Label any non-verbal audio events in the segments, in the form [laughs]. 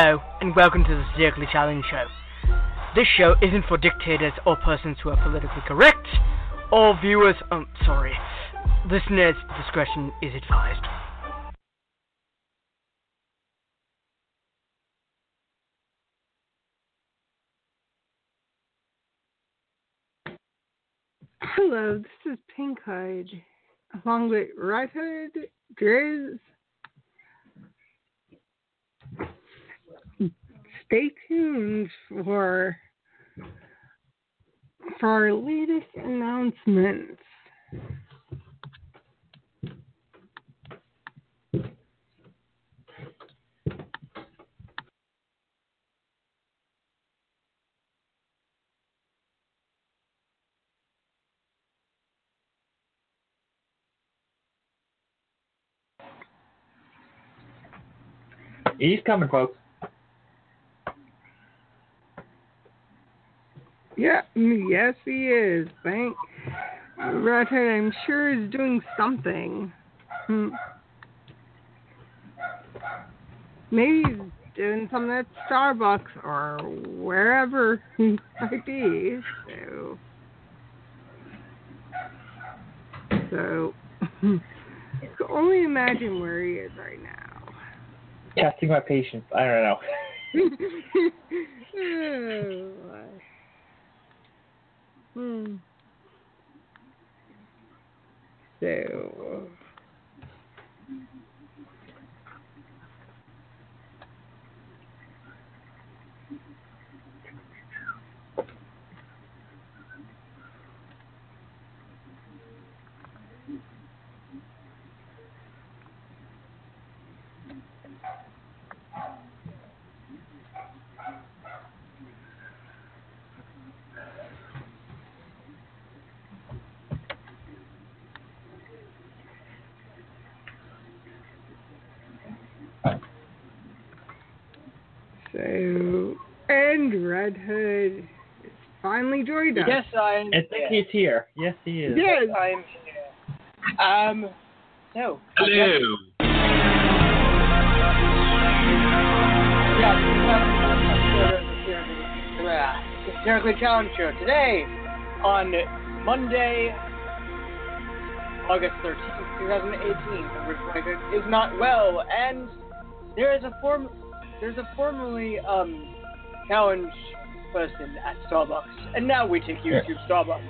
Hello, and welcome to the Satirically Challenge Show. This show isn't for dictators or persons who are politically correct, or viewers, um, sorry, listeners' discretion is advised. Hello, this is Pinkhood, along with Red Hood, Drizz. Stay tuned for for our latest announcements. He's coming, folks. Yeah, mm, yes, he is. Thank Redhood. I'm sure is doing something. Hmm. Maybe he's doing something at Starbucks or wherever he might be. So, so [laughs] can only imagine where he is right now. Testing my patience. I don't know. [laughs] [laughs] oh. Hmm. So and Redhood is finally joined us. Yes, I'm. I think he's here. Yes, he is. Yes. I'm here. Um. So. Hello. Yeah. Hysterically Challenge Show today on Monday, August 13th, 2018. Is not well, and there is a form. There's a formerly um challenge person at Starbucks, and now we take you Yeah. to Starbucks.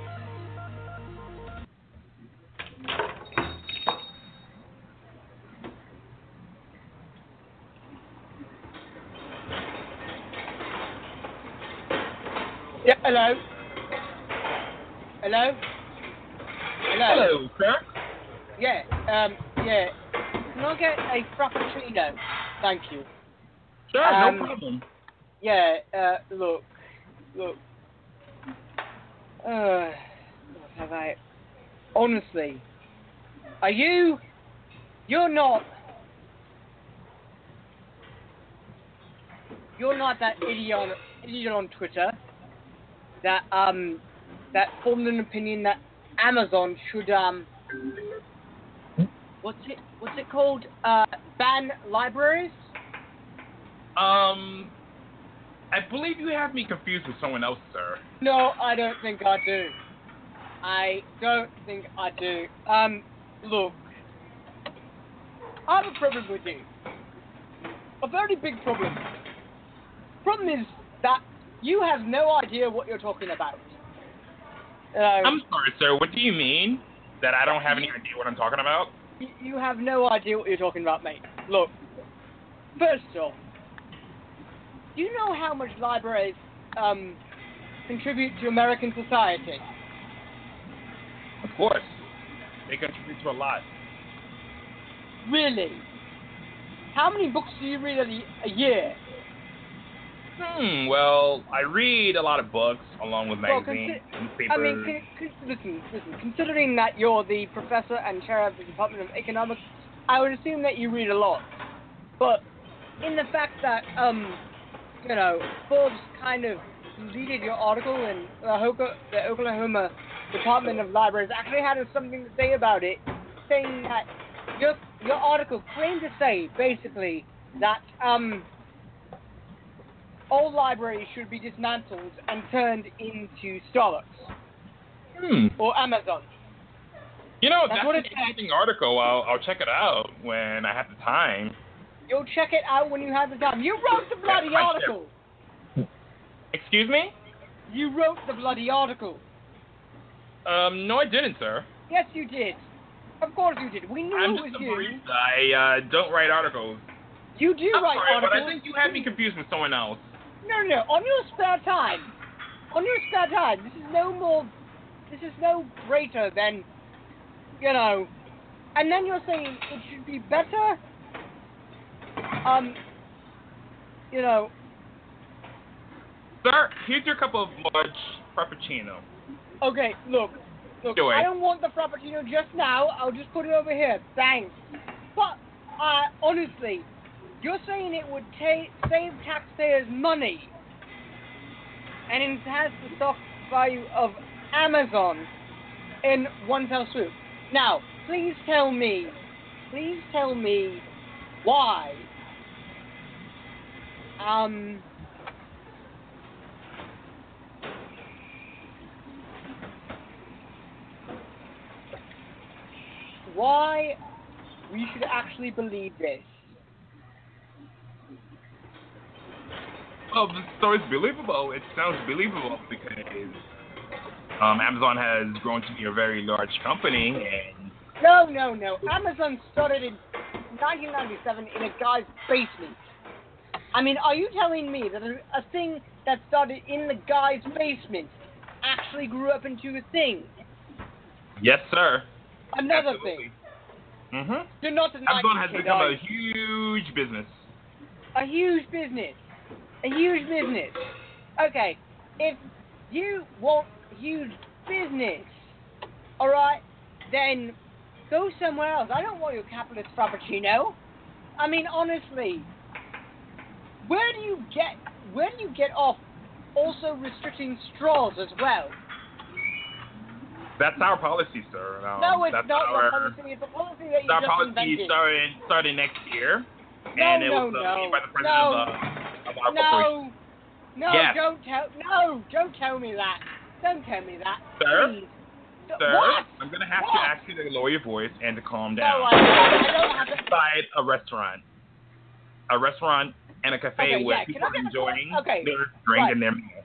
Yeah, hello. Hello? Hello? Hello, sir. Yeah, um, yeah. Can I get a frappuccino? Thank you. Sure, Um, no problem. Yeah, uh, look, look. Uh, what have I? Honestly, are you? You're not. You're not that idiot on, idiot on Twitter that um that formed an opinion that Amazon should um what's it what's it called uh ban libraries. Um, I believe you have me confused with someone else, sir. No, I don't think I do. I don't think I do. Um, look, I have a problem with you. A very big problem. Problem is that you have no idea what you're talking about. You, I'm sorry, sir. What do you mean? That I don't have any idea what I'm talking about? you have no idea what you're talking about, mate. Look, first off, do you know how much libraries um, contribute to American society? Of course. They contribute to a lot. Really? How many books do you read a, a year? Hmm, well, I read a lot of books along with Well, magazines, consi- newspapers. I mean, con- con- listen, listen. Considering that you're the professor and chair of the Department of Economics, I would assume that you read a lot. But in the fact that, um, you know, Forbes kind of deleted your article and the, Hoka- the Oklahoma Department of Libraries actually had something to say about it, saying that your your article claimed to say basically that um all libraries should be dismantled and turned into Starbucks hmm. or Amazon. You know, That's that's, an interesting article. I'll, I'll check it out when I have the time. You'll check it out when you have the time. You wrote the bloody article. Excuse me? You wrote the bloody article. Um, no, I didn't, sir. Yes, you did. Of course you did. We knew I'm it was just a you. barista. I uh, don't write articles. You do I'm write sorry, but articles. I think you had me confused with someone else. No, no, no. On your spare time. On your spare time. This is no more. This is no greater than, you know. And then you're saying it should be better. Um. You know. Sir, here's your cup of much frappuccino. Okay, look. Look, Do. I don't want the frappuccino just now. I'll just put it over here. Thanks. But, uh, honestly, you're saying it would ta- save taxpayers money and enhance the stock value of Amazon in one fell swoop. Now, please tell me, please tell me why. Um. Why we should actually believe this. Well, the story's believable. It sounds believable because um, Amazon has grown to be a very large company, and No, no, no. Amazon started in 1997 in a guy's basement. I mean, are you telling me that a, a thing that started in the guy's basement actually grew up into a thing? yes, sir. Another Absolutely. thing. Mm-hmm. Do not deny Amazon has become I- a huge business. a huge business. A huge business. Okay, if you want huge business, alright, then go somewhere else. I don't want your capitalist frappuccino. I mean, honestly, where do you get where do you get off also restricting straws as well? That's our policy, sir. Um, no, it's that's not our, policy. It's a policy that you Our just policy invented. started starting next year, No, and it no, was uh, no, made by the president no. of, uh, of our. No, no, Yes. don't tell. No, don't tell me that. Don't tell me that. Sir? Please. Sir, What? I'm gonna have to ask you to lower your voice and to calm No, down. I, I don't have to. Inside a restaurant, a restaurant and a cafe Okay, where yeah, people are enjoying okay, their drink right. and their meal.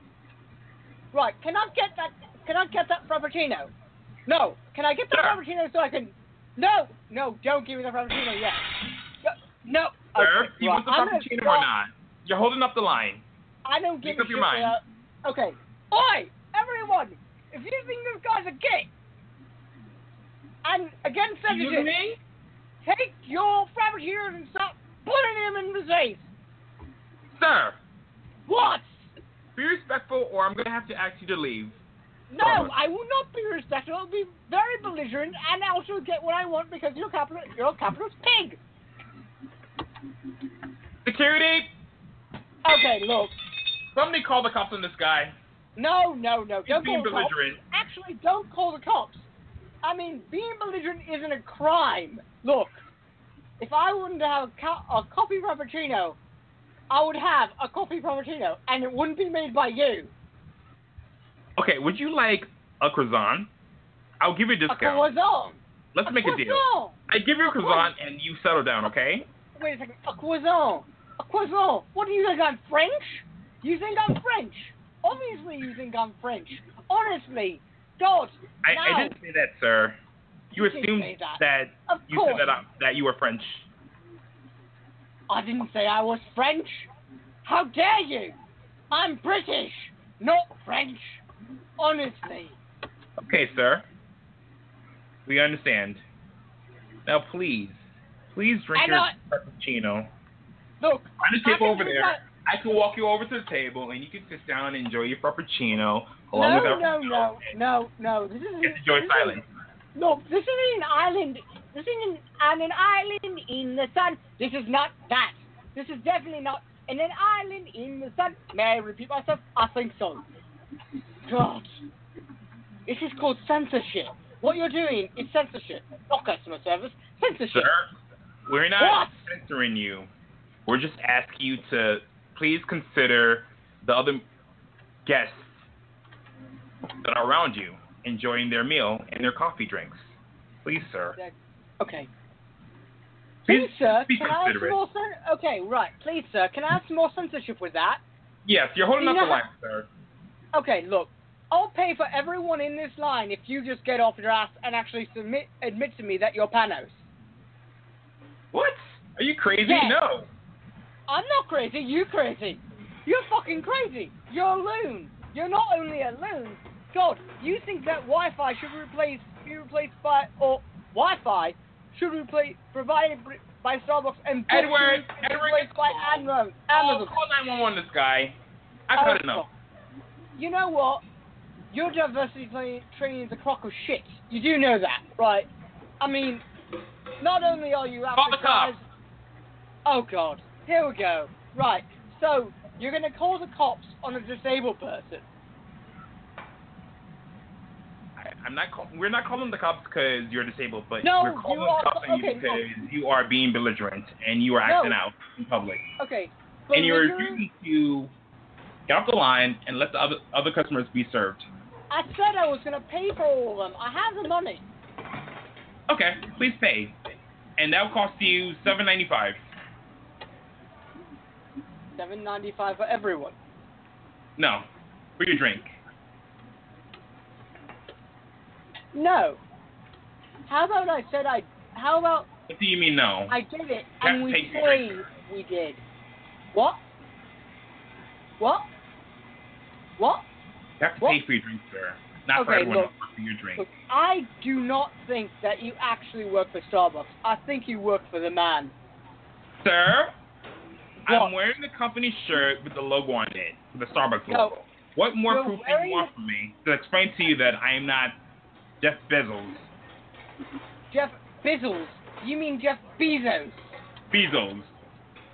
Right, can I get that? Can I get that frappuccino? No, can I get the Sir. frappuccino so I can? No, no, don't give me the frappuccino yet. No, no. Sir, you right, want the gonna frappuccino or not? You're holding up the line. I don't give Make a up your shit mind. Okay. Oi, everyone! If you think this guy's a gay, and against me? take your frappuccinos and stop putting him in the face. Sir, What? be respectful or I'm gonna have to ask you to leave. No, Robert. I will not be respectful. I'll be very belligerent and I'll also get what I want because you're a capitalist. You're a capitalist pig. Security, Okay, look. somebody call the cops on this guy. No, no, no. He's Don't being call the cops. Actually, don't call the cops. I mean, being belligerent isn't a crime. Look, if I wanted to have a, co- a coffee frappuccino, I would have a coffee frappuccino, and it wouldn't be made by you. Okay, would you like a croissant? I'll give you a discount. A croissant. Let's a make a deal. I give you a A croissant and you settle down, okay? Wait a second. A croissant. A croissant. What do you think? I'm French? You think I'm French? Obviously, you think I'm French. Honestly, God. I. I didn't say that, sir. You You assumed that. that you said that I, that you were French. I didn't say I was French. How dare you? I'm British, not French. Honestly. Okay, sir. We understand. Now, please, please drink And your I- frappuccino. Look. Find a I table over there. that- I can walk you over to the table, and you can sit down and enjoy your frappuccino along with No, our no, no, no, no. no. This is enjoy this silence. Is, look, this is an island. This is an, on an island in the sun. This is not that. This is definitely not in an island in the sun. May I repeat myself? I think so. God. This is called censorship. What you're doing is censorship, not customer service. Censorship. Sir, we're not What? censoring you. We're just asking you to please consider the other guests that are around you enjoying their meal and their coffee drinks. Please, sir. Okay. Please, sir, be can I have some more cen- Okay, right. Please, sir, can I have some more censorship with that? Yes, you're holding You up the line, sir. Okay, look, I'll pay for everyone in this line if you just get off your ass and actually submit, admit to me that you're Panos. What? Are you crazy? Yeah. No. I'm not crazy, you crazy. You're fucking crazy. You're a loon. You're not only a loon. God, you think that Wi-Fi should replace be replaced by or Wi-Fi should replace provided by Starbucks and Edward, should be Edward, replaced by Amazon. Oh, call 911 this guy. I've Oh, had enough. You know what? Your diversity tra- training is a crock of shit. You do know that, right? I mean, not only are you Call the advertised. Oh God, here we go. Right, so you're gonna call the cops on a disabled person. I, I'm not. Call, we're not calling the cops because you're disabled, but No, we're calling you are- the cops on you okay, no. because you are being belligerent and you are No. acting out in public, Okay. and you're refusing to get off the line and let the other other customers be served. I said I was gonna pay for all of them. I have the money. Okay, please pay, and that will cost you seven ninety five. Seven ninety five for everyone. No, for your drink. No. How about I said I? How about What do you mean no? I did it and we say we did? What? What? What? You have to What? pay for your drink, sir. Not for everyone look. for your drink. Look, I do not think that you actually work for Starbucks. I think you work for the man. Sir, what? I'm wearing the company shirt with the logo on it, the Starbucks No. logo. What more You're proof do you want from me to explain to you that I am not Jeff Bezos? Jeff Bezos. You mean Jeff Bezos? Bezos.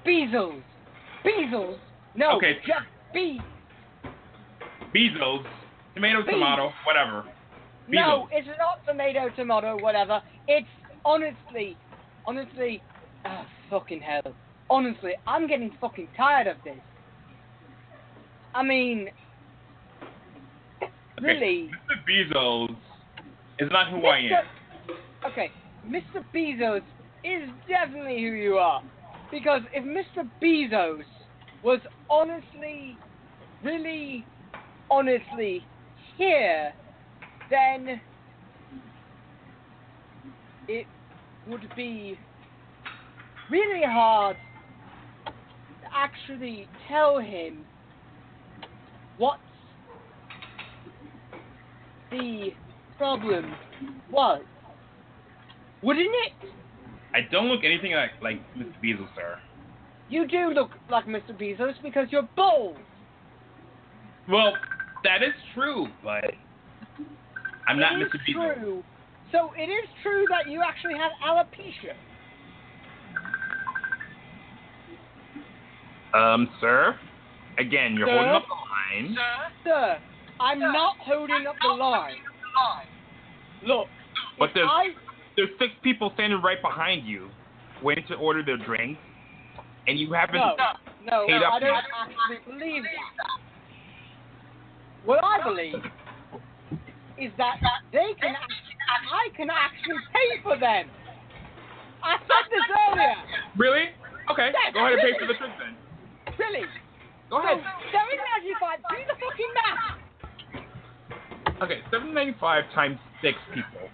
Bezos. Bezos. No. Okay. Jeff Be. Bezos. Tomato, Be- tomato, whatever. No, it's not tomato, tomato, whatever. It's honestly, honestly, ah, fucking hell. Honestly, I'm getting fucking tired of this. I mean, Okay, really. Mr. Bezos is not who I am. Okay, Mr. Bezos is definitely who you are. Because if Mr. Bezos was honestly, really, honestly here, then it would be really hard to actually tell him what the problem was. Wouldn't it? I don't look anything like like Mr. Bezos, sir. You do look like Mr. Bezos because you're bald. Well, that is true, but I'm not It is Mr. Bezos. true. So it is true that you actually have alopecia. Um, sir. Again, you're Sir? holding up the line. Sir, I'm not holding up the line. Look, But there's I there's six people standing right behind you, waiting to order their drink, and you haven't. no, no, paid up I don't yet. actually believe that. What I believe is that they can, I can actually pay for them. I said this earlier. Really? Okay. Yeah, Go ahead and pay for the drink then. Really? Go ahead. So, seven ninety five. Do the fucking math. Okay, seven ninety five times six people.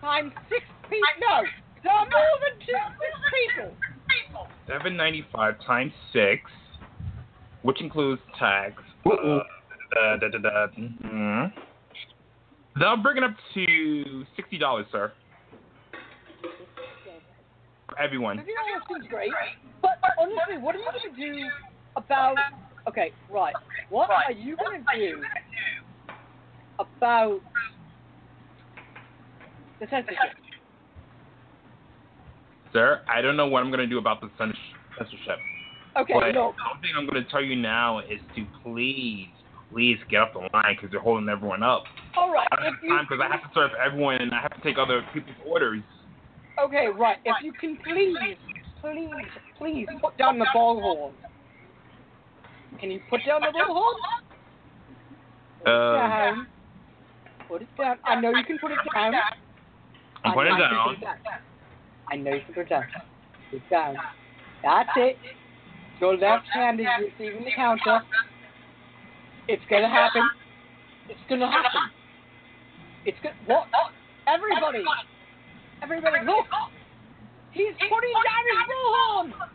Times six people. No, there are more than two six people. Seven ninety five times six, which includes tax. Uh, da, da, da, da, mhm. That'll bring it up to sixty dollars, sir. For everyone. Fifty dollars seems great, but honestly, what are you going to do about? Okay, right. What are you going to do about the censorship? Sir, I don't know what I'm gonna do about the cens- censorship. Okay, but look. something I'm gonna tell you now is to please, please get off the line because they're holding everyone up. All right. I don't If have time because I have to serve everyone and I have to take other people's orders. okay, right. If you can please, please, please put down the bullhorn. Can you put down the it Uh, down. Put it down. I know you can put it down. I'm putting it know you can down. put it down. I know you can put it down. Put it down. That's it. Your left hand is receiving the counter. It's gonna happen. It's gonna happen. It's gonna. What? Everybody! Everybody, look! He's putting down his bullhorn!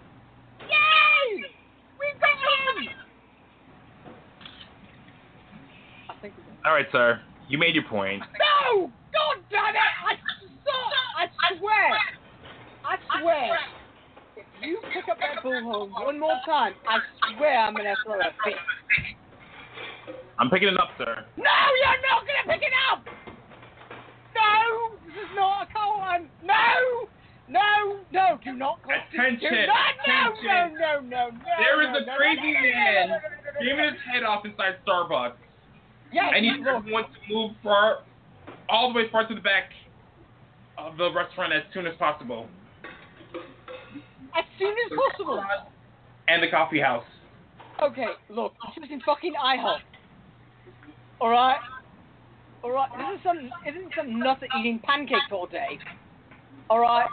Yay! We got him! I think All right, sir. You made your point. No! God damn it! I saw! I swear! I swear! If you pick up that bullhorn one more time, I swear I'm gonna throw a fit. I'm picking it up, sir. No, you're not gonna pick it up! No! This is not a koan! No! No! No! Do not call Attention, Do not, no, attention. no, no, no, no! There is no, a no, crazy no, no, no, man no, no, no, no, no, Giving no. his head off inside Starbucks. Yes, I need everyone to move far, all the way far to the back of the restaurant as soon as possible. As soon as possible. And the coffee house. Okay, look, this is in fucking IHOP. Alright? Alright, this is some isn't some nut eating pancakes all day. Alright?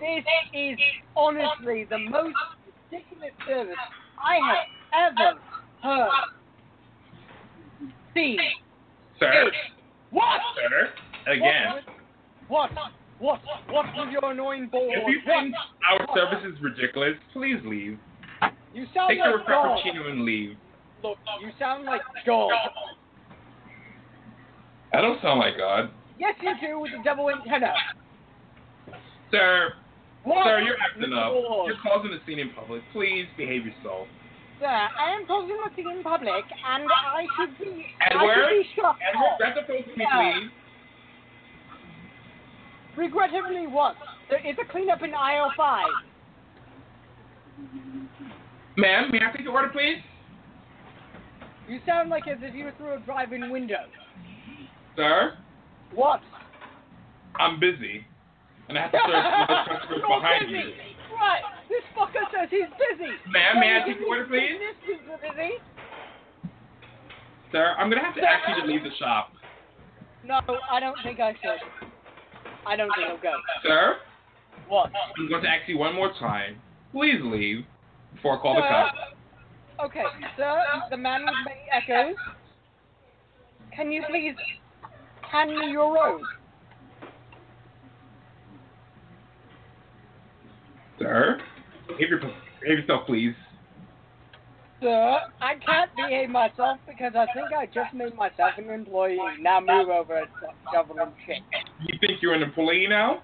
This is honestly the most ridiculous service I have ever heard. Sir? What? Sir? Again. What? What? What with your annoying ball? If you think our service is ridiculous, please leave. You sound Take your like God. frappuccino and leave. Look, you sound like God. I don't sound like God. Yes, you do with the double antenna. Sir, What? sir, you're acting up. You're causing a scene in public. Please behave yourself. Sir, I am causing a scene in public, and I should be. Edward? I should be shot. Edward, grab the phone for me, please. Regrettably, what? There is a cleanup in aisle five. Ma'am, may I take your order, please? You sound like as if you were through a drive-in window. Sir, What? I'm busy. And I have to serve the [laughs] customers behind busy. you. Right. This fucker says he's busy. Ma'am, may I take order, please? People busy? Sir, I'm going to have to ask you to leave the shop. No, I don't think I should. I don't think I'll go. Sir, What? I'm going to ask you one more time. Please leave before I call the cops. Okay, sir, the man with many echoes. Can you please hand me your robe? Sir, behave, your, behave yourself, please. Sir, I can't behave myself because I think I just made myself an employee. Now move over and shoveling shit. You think you're an employee now?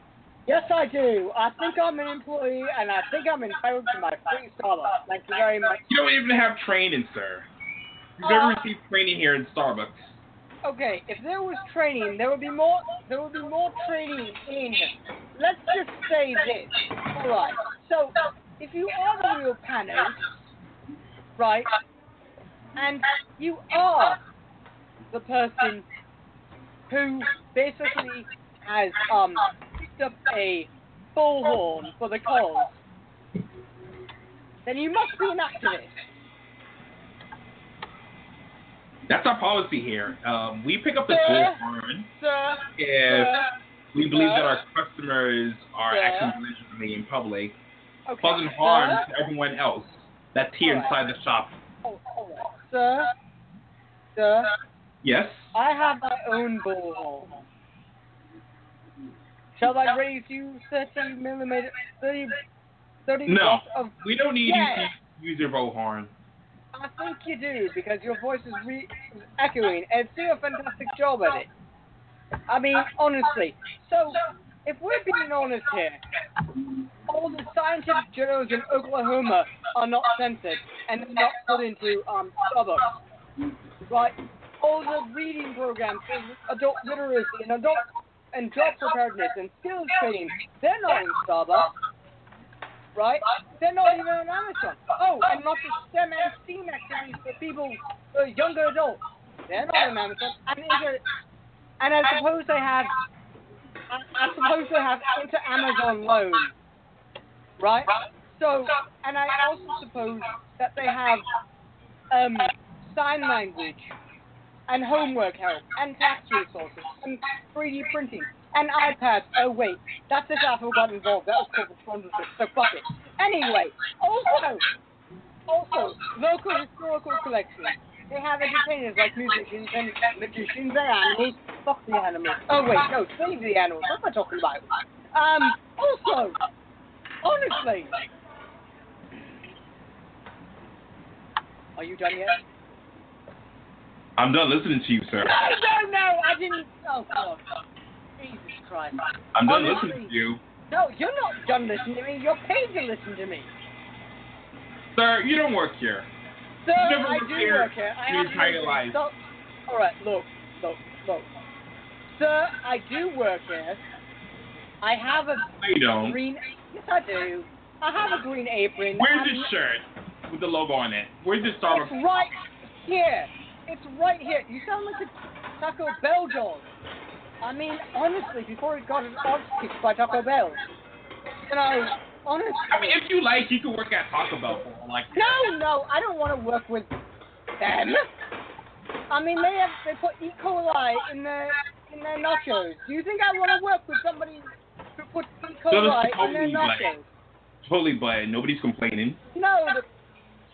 Yes, I do. I think I'm an employee, and I think I'm entitled to my free Starbucks. Thank you very much. You don't even have training, sir. You've never uh, received training here in Starbucks. Okay, if there was training, there would be more. There would be more training in. Let's just say this. All right. So, if you are the real Panos, right, and you are the person who basically has um picked up a bullhorn for the cause, then you must be an activist. That's our policy here. Um, we pick up the Sir? bullhorn Sir, if sir, we believe that our customers are acting religiously in public, okay, causing harm to everyone else that's here Alright. inside the shop. Oh, right. Sir, sir, Yes. I have my own bullhorn. Shall I raise you 30 millimeter, 30, 30 No. of... We don't need Yeah. you to use your bullhorn. I think you do, because your voice is re- echoing, and do a fantastic job at it. I mean, honestly. So, if we're being honest here, all the scientific journals in Oklahoma are not censored and not put into um, Starbucks. Right? All the reading programs, in adult literacy and adult and job preparedness and skills training, they're not in Starbucks. Right? They're not even on Amazon. Oh, and not the STEM and STEAM activities for people, for younger adults. They're not on Amazon. And, inter- and I suppose they have, I, suppose they have into Amazon loan. Right? So, and I also suppose that they have um, sign language and homework help and tax resources and 3D printing and iPads. Oh wait, that's if Apple got involved. That was called corporate sponsorship. So fuck it. Anyway, also, also local historical collections. They have entertainers like musicians and magicians and animals. Fuck the animals. Oh wait, no, save the animals. What am I talking about? Um, also, honestly, are you done yet? I'm done listening to you, sir. No, no, no, I didn't. Oh, God. Jesus Christ. I'm done Honestly, listening to you. No, you're not done listening to me. You're paid to listen to me. Sir, you don't work here. Sir, I do here work here. I your entire life. So, all right, look, look, look. Sir, I do work here. I have a don't. green. Yes, I do. I have a green apron. Where's and this shirt with the logo on it? Where's this Starbucks? It's right here. It's right here. You sound like a Taco Bell dog. I mean, honestly, before it got his arse kicked by Taco Bell. You know, honestly. I mean, if you like, you can work at Taco Bell for like. No, no, I don't want to work with them. I mean, they have they put E. coli in their in their nachos. Do you think I want to work with somebody who puts E. So does coli in their Chipotle. Totally, but nobody's complaining. No,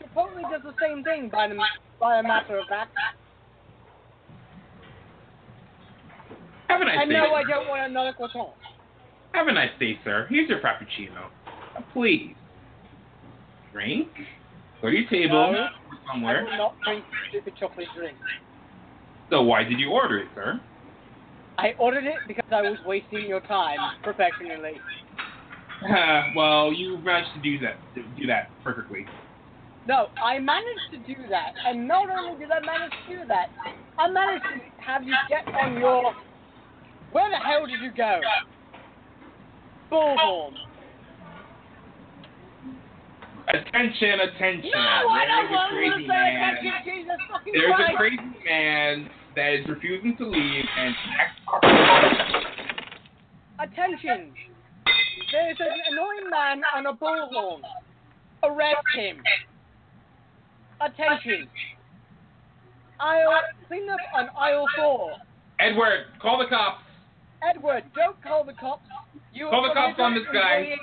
Chipotle does the same thing by the by a matter of fact. Have a nice and day. no, I don't want another croissant. Have a nice day, sir. Here's your frappuccino. Uh, Please. Drink. Go to your table No. or I somewhere. will not drink stupid chocolate drink. So why did you order it, sir? I ordered it because I was wasting your time professionally. Uh, [laughs] well, you managed to do that. To do that perfectly. No, I managed to do that, and not only did I manage to do that, I managed to have you get on your. Where the hell did you go? Bullhorn. Attention, attention. No, I There's don't a want crazy to say man. attention, Jesus fucking There's a crazy man that is refusing to leave and Attention. There's an annoying man on a bullhorn. Arrest him. Attention. Aisle, clean up on aisle four. Edward, call the cops. Edward, don't call the cops. You Call the cops on this guy.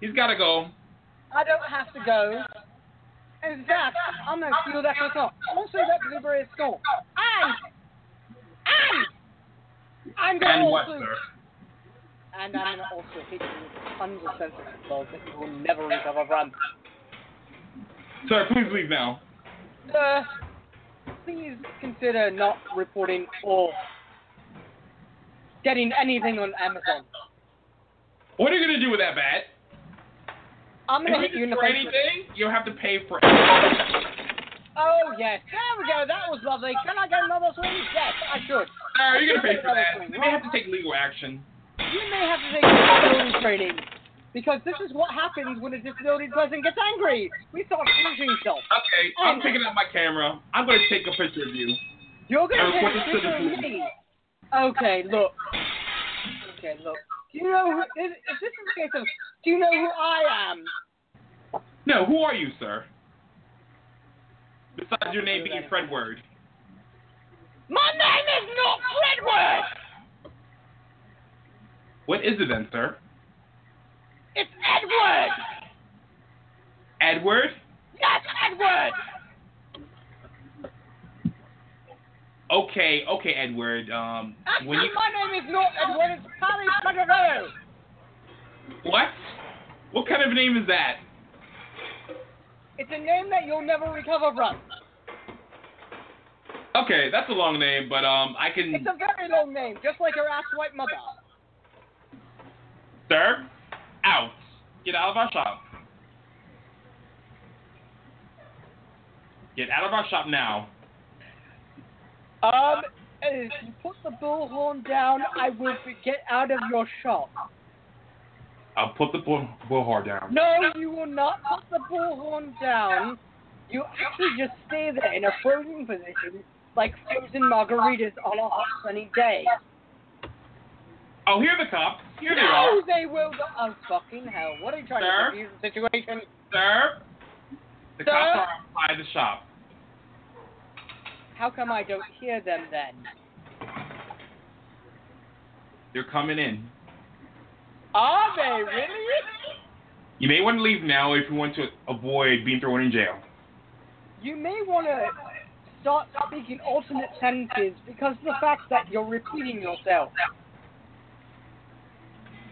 He's got to go. I don't have to go. In fact, I'm gonna steal that croissant. Also that blueberry skull. And and I'm gonna And also and I'm gonna also hit you with tons of sensitive balls that you will never recover from. Sir, please leave now. Sir, please consider not reporting or getting anything on Amazon. What are you gonna do with that bat? I'm gonna hit you in the for face. with anything, you'll have to pay for. Oh yes, there we go. That was lovely. Can I get another swing? Yes, I should. Are you gonna pay for that? You may have to take legal action. You may have to take disability training. Because this is what happens when a disability person gets angry. We start punching stuff. Okay, I'm taking out my camera. I'm gonna take a picture of you. You're gonna take report a to picture of me. Okay, look. Okay, look. Do you know who? If, if this is case of, do you know who I am? No, who are you, sir? Besides your name being Fred Word. My name is not Fred Fredward. What is it then, sir? It's Edward. Edward? Yes, Edward. Okay, okay, Edward. Um, when you my name is not Edward, it's Harry Spaghetto. what? What kind of name is that? It's a name that you'll never recover from. Okay, that's a long name, but um, I can. It's a very long name, just like your ass white mother. Sir, out. Get out of our shop. Get out of our shop now. Um, if you put the bullhorn down, I will be- get out of your shop. I'll put the bull bullhorn down. No, you will not put the bullhorn down. You actually just stay there in a frozen position, like frozen margaritas on a hot sunny day. Oh, here the cops. Here they no, are. they will. Go- oh, fucking hell! What are you trying Sir? to confuse the situation? Sir, the Sir? cops are outside the shop. How come I don't hear them then? They're coming in. Are they really? You may want to leave now if you want to avoid being thrown in jail. You may want to start speaking alternate sentences because of the fact that you're repeating yourself.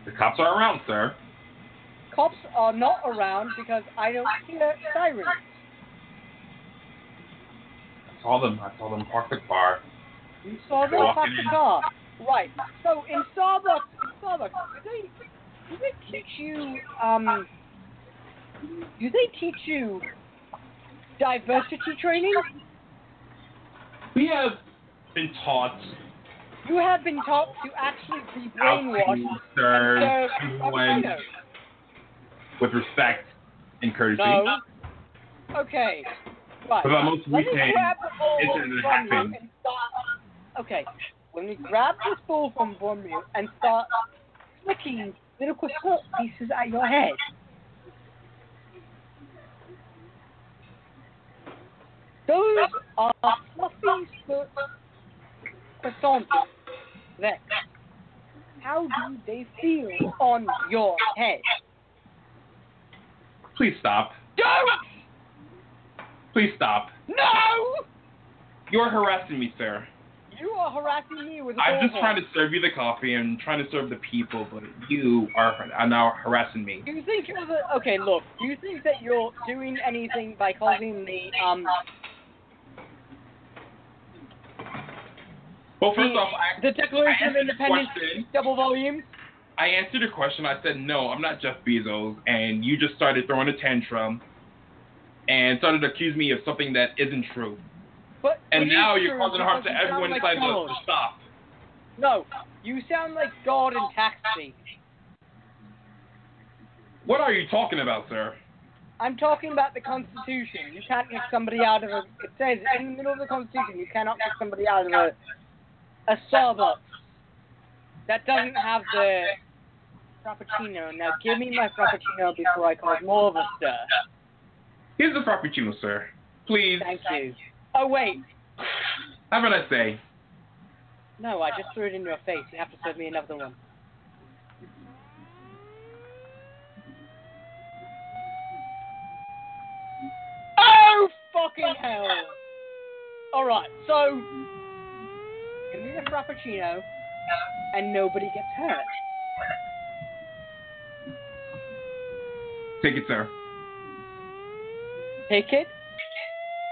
The cops are around, sir. Cops are not around because I don't hear sirens. I saw them. I saw them park the car. You saw them park the car. Right. So in Starbucks, Starbucks, do they do they teach you um do they teach you diversity training? We have been taught You have been taught to actually be brainwashed serve and everyone with respect and courtesy. No. Okay. Right. For the most Let me grab the that from you and start. Okay. When we grab this ball from you and start flicking little croissant pieces at your head. Those are fluffy croissants. There. How do they feel on your head? Please stop. Don't! Please stop. No! You're harassing me, sir. You are harassing me with a I'm just trying to serve you the coffee and trying to serve the people, but you are, are now harassing me. Do you think you're the okay? Look, do you think that you're doing anything by causing the um Well, first the, off, I, the Declaration of Independence question. double volume? I answered your question. I said, no, I'm not Jeff Bezos. And you just started throwing a tantrum and started to accuse me of something that isn't true. But And now you're true causing harm to because you sound everyone like inside the, God. the shop. No, you sound like God in Taxi. What are you talking about, sir? I'm talking about the Constitution. You can't kick somebody out of a. It says in the middle of the Constitution you cannot kick somebody out of a a Starbucks that doesn't have the frappuccino. Now give me my frappuccino before I cause more of a stir. Here's the Frappuccino, sir. Please. Thank you. Oh wait, Have a nice day. no, I just threw it in your face. You have to serve me another one. Oh fucking hell! All right, so give me the frappuccino, and nobody gets hurt. Take it, sir. Take it,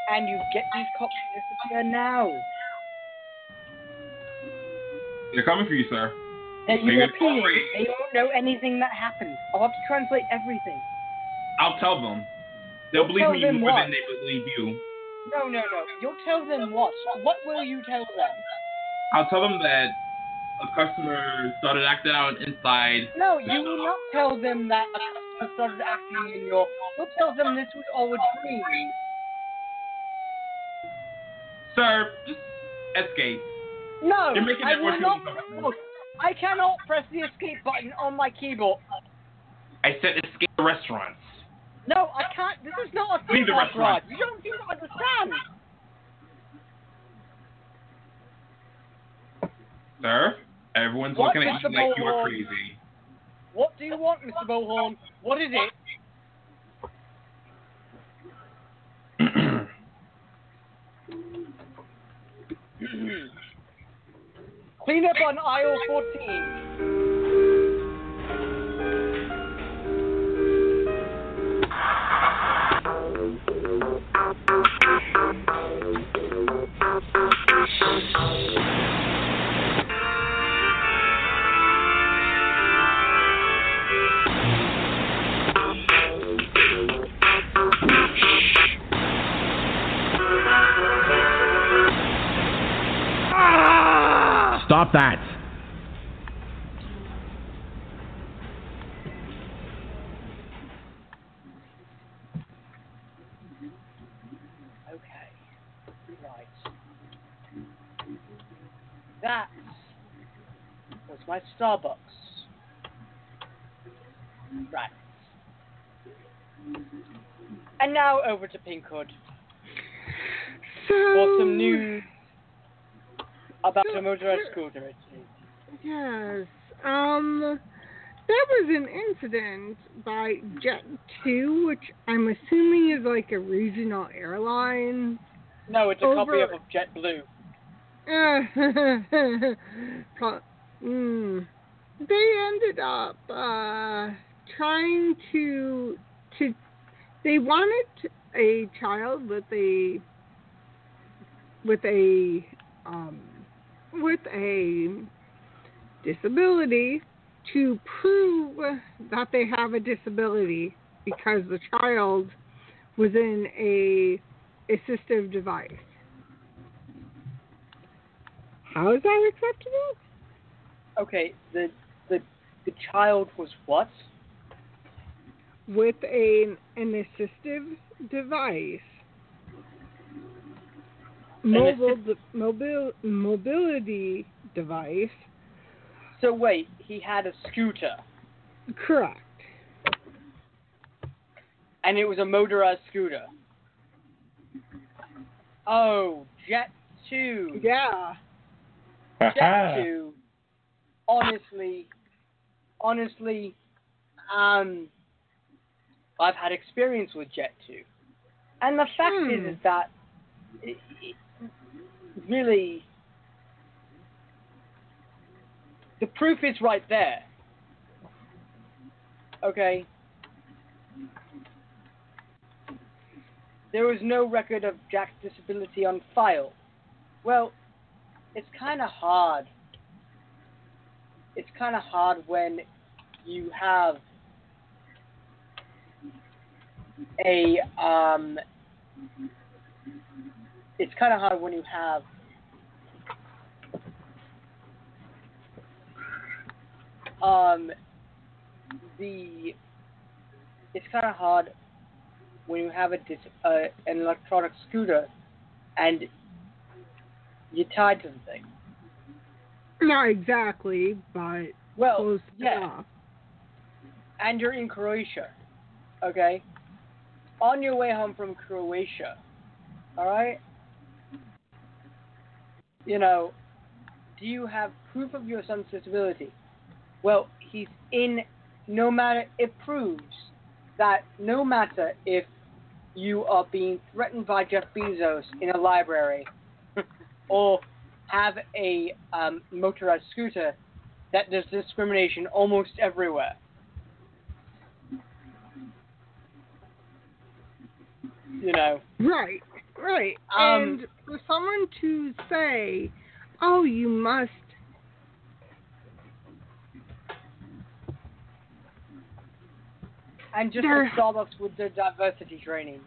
and you get these cops to disappear now. They're coming for you, sir. They're European. They don't know anything that happened. I'll have to translate everything. I'll tell them. They'll believe me more what? than they believe you. No, no, no. You'll tell them what? What will you tell them? I'll tell them that a customer started acting out inside. No, you will not tell them that a customer started acting in your. You'll tell them this was all a dream. Sir, just escape. No, I will not. Look, I cannot press the escape button on my keyboard. I said escape the restaurants. No, I can't. This is not a theme restaurant. ride. You don't seem to understand. Sir, everyone's What, looking at you Mr. like you are crazy. What do you want, Mr. Bullhorn? What is it? [clears throat] Clean up on aisle 14. Stop [laughs] that. Okay. Right. That was my Starbucks. Right. And now over to Pinkhood for some news about a motorized scooter. Yes. Um, there was an incident by Jet 2, which I'm assuming is like a regional airline. No, it's a copy Over- of JetBlue. Uh, [laughs] pro- mm, they ended up uh, trying to to they wanted a child with a with a um, with a disability to prove that they have a disability because the child was in a assistive device. How is that acceptable? Okay, the the the child was what? With a, an assistive device. Mobile, [laughs] de- mobile, mobility device. So wait, he had a scooter, Correct. and it was a motorized scooter. Oh, Jet Two. Yeah. Jet Two. Honestly, honestly, um, I've had experience with Jet Two, and the fact Hmm. is, is that it, it really the proof is right there. Okay. There was no record of Jack's disability on file. Well, it's kind of hard. It's kind of hard when you have a um. It's kind of hard when you have um the it's kind of hard when you have a dis, uh, an electronic scooter and you're tied to the thing. Not exactly, but Well, close yeah. enough. and you're in Croatia, okay? On your way home from Croatia, all right? You know, do you have proof of your son's disability? Well, he's in. No matter it proves that no matter if you are being threatened by Jeff Bezos in a library [laughs] or have a um, motorized scooter, that there's discrimination almost everywhere. You know, Right, right. Um, and for someone to say, "Oh, you must," and just Starbucks with their diversity training.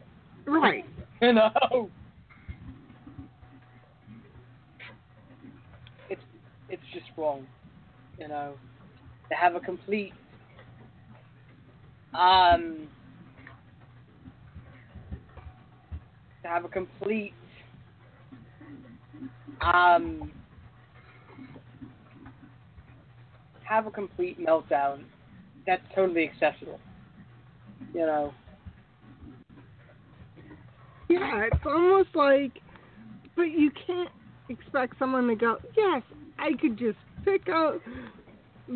right, [laughs] You know, it's it's just wrong. You know, to have a complete um have a complete um have a complete meltdown. That's totally acceptable. You know. yeah, it's almost like, but you can't expect someone to go, "Yes, I could just pick out,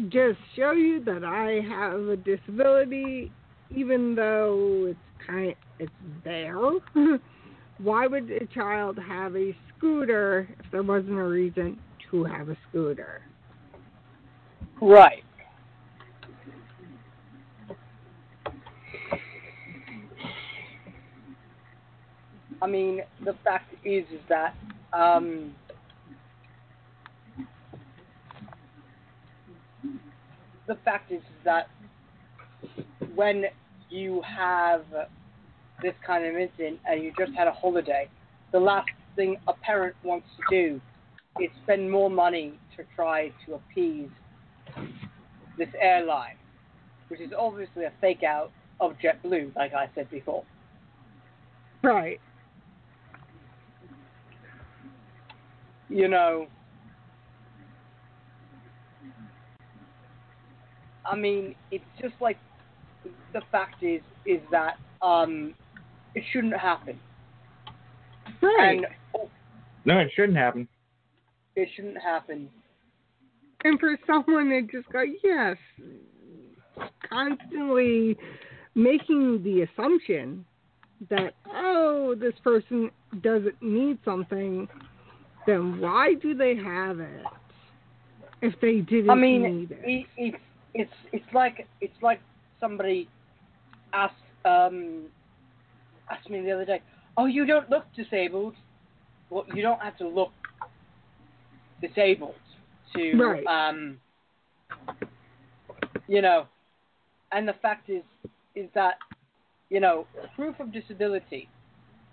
just show you that I have a disability, even though it's kind, it's there." [laughs] Why would a child have a scooter if there wasn't a reason to have a scooter. Right. I mean, the fact is, is that um, the fact is, is that when you have this kind of incident and you just had a holiday, the last thing a parent wants to do is spend more money to try to appease this airline, which is obviously a fake out of JetBlue, like I said before. Right. You know, I mean, it's just like the fact is is that um, it shouldn't happen. Right. And No, it shouldn't happen. it shouldn't happen. And for someone that just go, yes, constantly making the assumption that, oh, this person doesn't need something, then why do they have it if they didn't I mean, need it? it, it's it's it's like it's like somebody asked um asked me the other day, "Oh, you don't look disabled." Well, you don't have to look disabled to Right. um you know, and the fact is is that you know proof of disability.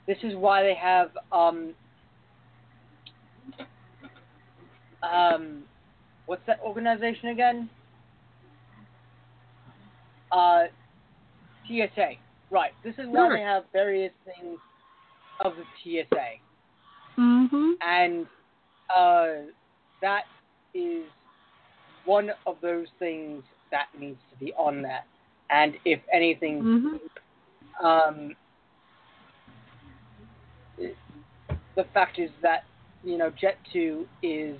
This is why they have um um what's that organization again? Uh, TSA. Right. This is why Right. they have various things of the TSA, Mm-hmm. and uh, that is one of those things that needs to be on there. And if anything, Mm-hmm. um, the fact is that you know Jet Two is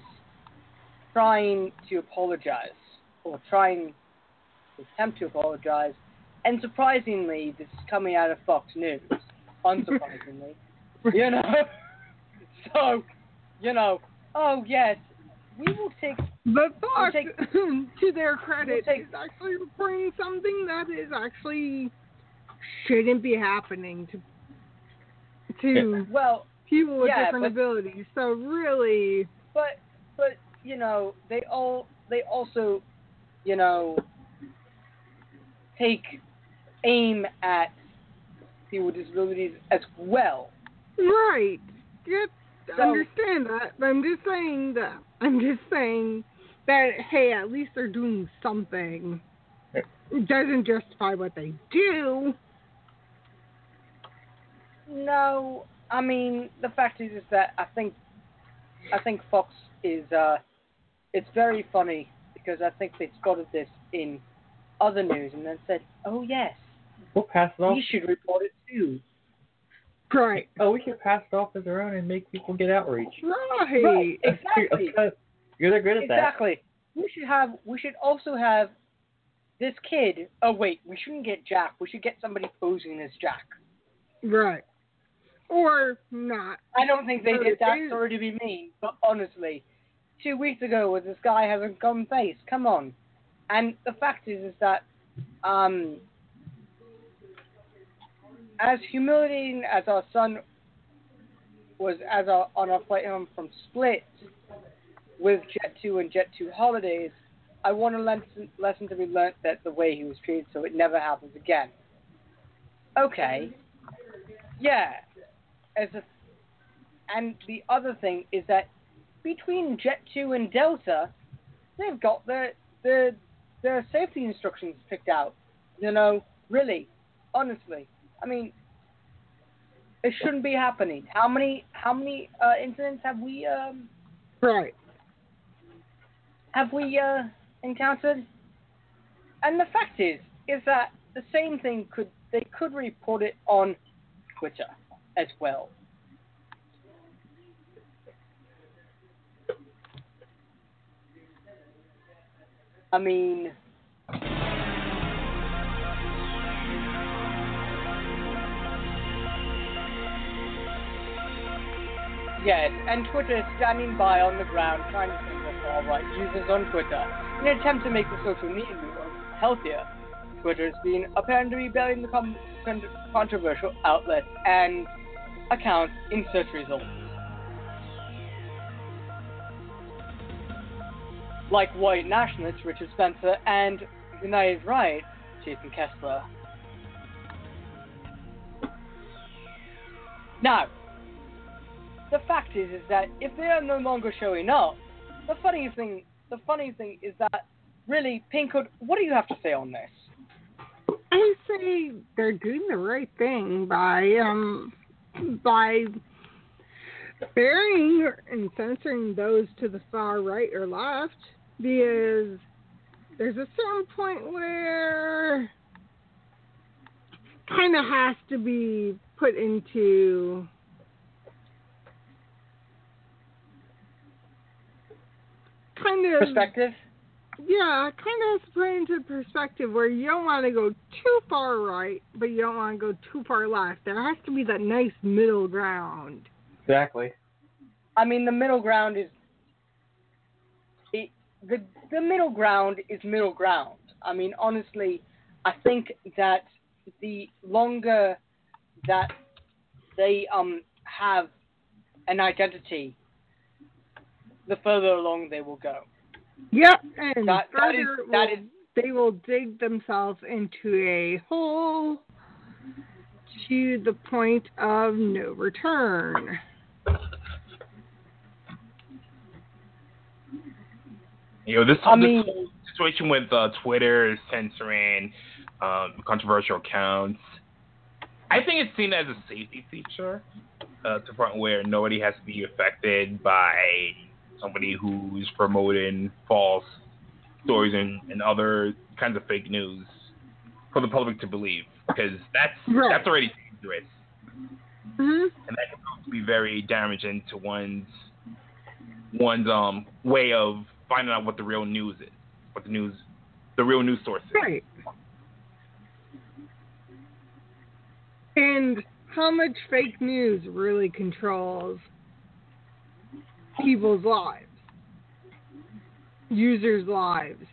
trying to apologize or trying to attempt to apologize, and surprisingly, this is coming out of Fox News. Unsurprisingly, [laughs] you know. [laughs] so, you know, oh yes, we will take. But Fox, take- [laughs] to their credit, we'll take- is actually reporting something that is actually shouldn't be happening to to Well, people with Yeah, different but- abilities. So really, but but you know they all they also you know take aim at people with disabilities as well right? Get So- understand that. But I'm just saying that. I'm just saying that. Hey, at least they're doing something. It doesn't justify what they do. no i mean the fact is is that i think i think fox is uh it's very funny because i think they spotted this in other news and then said oh yes We'll pass it off. we should report it too Right. Oh, we can pass it off as our own and make people get outreach. Right. Right, exactly [laughs] You're they're good at that. Exactly. We should have. We should also have this kid. Oh wait, we shouldn't get Jack. We should get somebody posing as Jack. Right. Or not. I don't think they But did it that. is- Sorry to be mean, but honestly, two weeks ago, with this guy has a gum face. Come on. And the fact is, is that um, as humiliating as our son was as our, on our flight home from Split with Jet2 and Jet 2 holidays, I want a lesson, lesson to be learnt that the way he was treated so it never happens again. Okay. Yeah. As a, and the other thing is that between Jet 2 and Delta, they've got their, their, their safety instructions picked out. You know, really, honestly. I mean, it shouldn't be happening. How many how many uh, incidents have we um, Right. have we uh, encountered? And the fact is, is that the same thing could they could report it on Twitter as well. I mean, yes, and Twitter is standing by on the ground trying to think far-right users on Twitter in an attempt to make the social media movement healthier. Twitter has been apparently rebelling the com- con- controversial outlets and accounts in search results. Like white nationalists Richard Spencer and United Right Jason Kessler. Now, the fact is, is that if they are no longer showing up, the funny thing, the funny thing is that really, Pinkhood, what do you have to say on this? I say they're doing the right thing by um by burying and censoring those to the far right or left because there's a certain point where kind of has to be put into kind of Perspective? yeah, kind of has to put into perspective where you don't want to go too far right, but you don't want to go too far left. There has to be that nice middle ground. Exactly. I mean, the middle ground is it, the the middle ground is middle ground. I mean, honestly, I think that the longer that they um have an identity, the further along they will go. Yep, and That- that is- further that will- is- they will dig themselves into a hole to the point of no return. You know, this, I this mean- whole situation with uh, Twitter censoring um, controversial accounts, I think it's seen as a safety feature uh, to the point where nobody has to be affected by somebody who's promoting false stories and, and other kinds of fake news for the public to believe because that's Right. that's already dangerous hmm and that can be very damaging to one's one's um way of finding out what the real news is, what the news, the real news source is. Right. And how much fake news really controls people's lives, users' lives?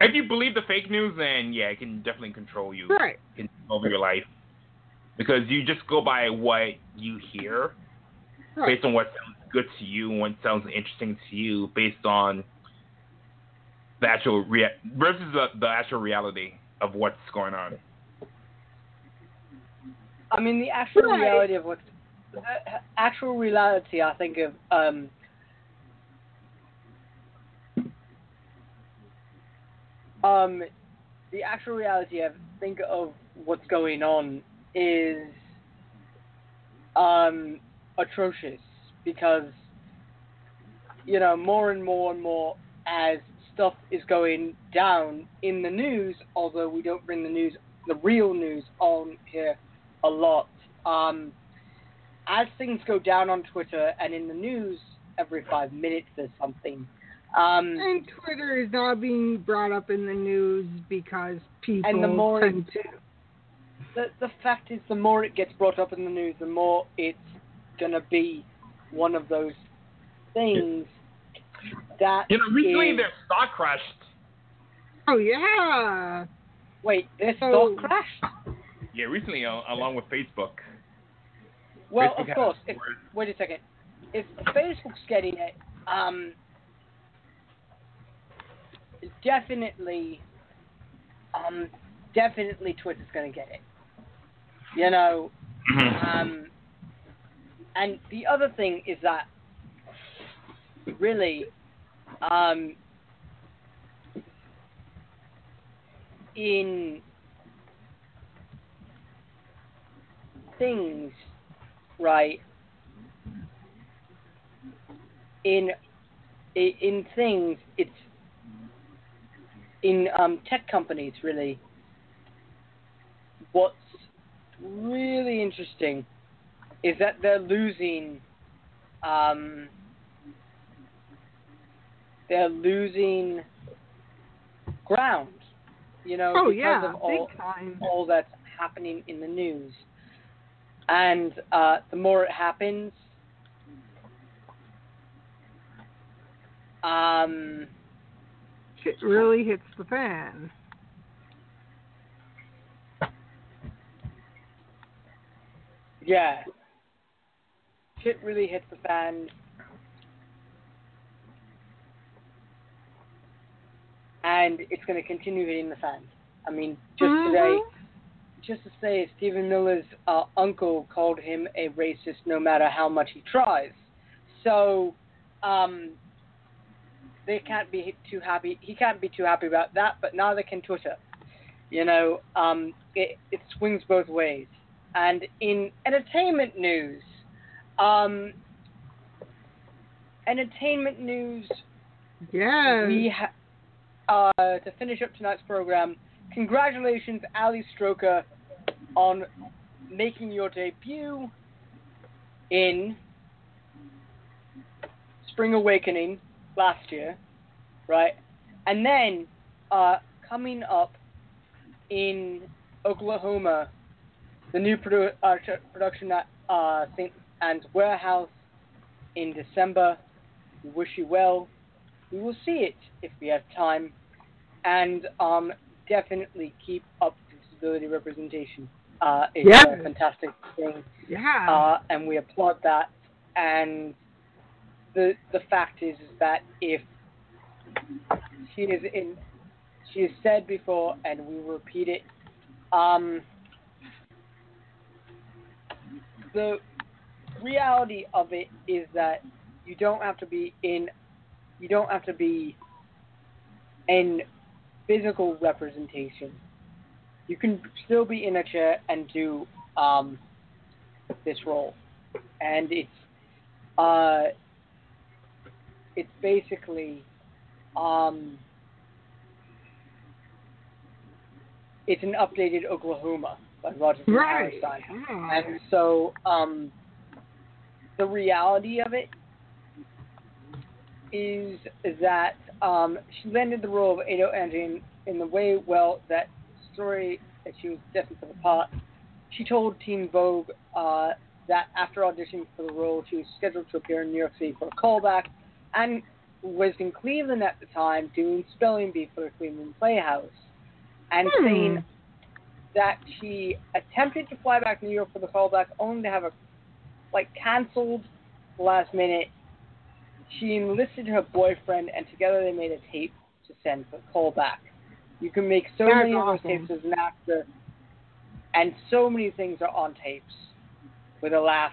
If you believe the fake news, then yeah, it can definitely control you, Right. It can over your life, because you just go by what you hear, Right. based on what sounds good to you and what sounds interesting to you, based on the actual rea- versus the, the actual reality of what's going on. I mean, the actual Right. reality of what's the actual reality. I think of um, um, the actual reality I think of what's going on is um atrocious because you know more and more and more as stuff is going down in the news, although we don't bring the news, the real news on here a lot. Um, as things go down on Twitter and in the news, every five minutes there's something. Um, And Twitter is not being brought up in the news because people And the more tend to. the the fact is, the more it gets brought up in the news, the more it's gonna be one of those things that You know, recently is- their stock crashed. Oh yeah. Wait, their So- stock crashed. Yeah, recently uh, along with Facebook. Well, Facebook of course. If, wait a second. If Facebook's getting it, um, definitely, um, definitely Twitter's going to get it. You know, um, and the other thing is that really, um, in things, right? In in things, it's in um, tech companies really. What's really interesting is that they're losing. Um, they're losing ground. You know, Oh because yeah, of all, all that's happening in the news. And uh, the more it happens, Um, Shit really hits the fan. yeah. Shit really hits the fan. And it's going to continue hitting the fan. I mean, just today, just to say, Stephen Miller's uh, uncle called him a racist no matter how much he tries. So, um, they can't be too happy. He can't be too happy about that, but neither can Twitter. You know, um, it, it swings both ways. And in entertainment news, um, entertainment news, Yes. we ha- uh, to finish up tonight's program, congratulations, Ali Stroker, on making your debut in Spring Awakening last year, right? And then uh, coming up in Oklahoma, the new produ- uh, production at uh, St. Anne's Warehouse in December. We wish you well. We will see it if we have time, and um, definitely keep up disability representation. Uh, it's Yeah. a fantastic thing Yeah. uh, and we applaud that. And the the fact is, is that if she is in, she has said before, and we repeat it. Um, the reality of it is that you don't have to be in, you don't have to be in physical representation. You can still be in a chair and do um, this role, and it's uh, it's basically um, it's an updated Oklahoma by Roger Right. Hammerstein. Ah. And so um, the reality of it is that um, she landed the role of Ado Annie in, in the way well that story that she was destined for the part. She told Teen Vogue uh, that after auditioning for the role, she was scheduled to appear in New York City for a callback, and was in Cleveland at the time doing spelling bee for the Cleveland Playhouse, and Hmm. saying that she attempted to fly back to New York for the callback, only to have a like canceled last minute. She enlisted her boyfriend, and together they made a tape to send for callback. You can make so That's many of awesome. those tapes as an actor, and so many things are on tapes with a laugh.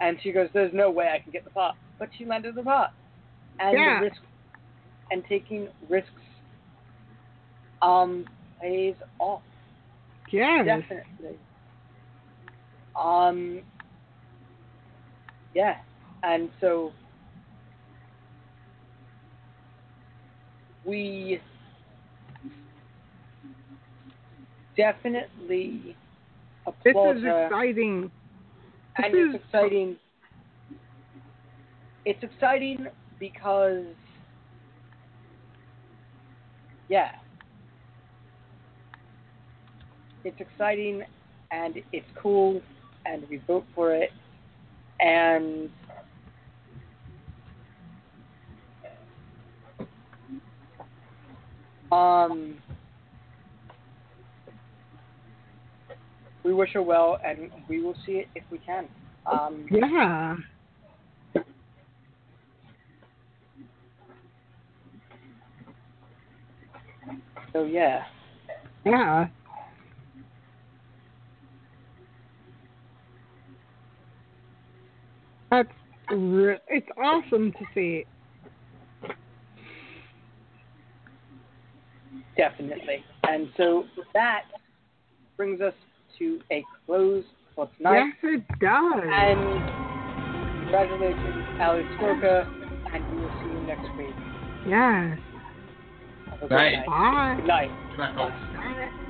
And she goes, "There's no way I can get the part," but she landed the part, and Yeah. the risk and taking risks um pays off. yes. Definitely. Um. Yeah, and so we definitely applaud This is her, exciting. and this it's is- exciting. It's exciting because, yeah, it's exciting and it's cool, and we vote for it, and um, we wish her well, and we will see it if we can. Um, Yeah. So yeah, Yeah. That's re- it's awesome to see. Definitely. And so that brings us to a close for tonight. Yes, it does. And congratulations, Ali Stroker, and we will see you next week. yes. Have a good Night. night. Bye. Good night. Good night, folks.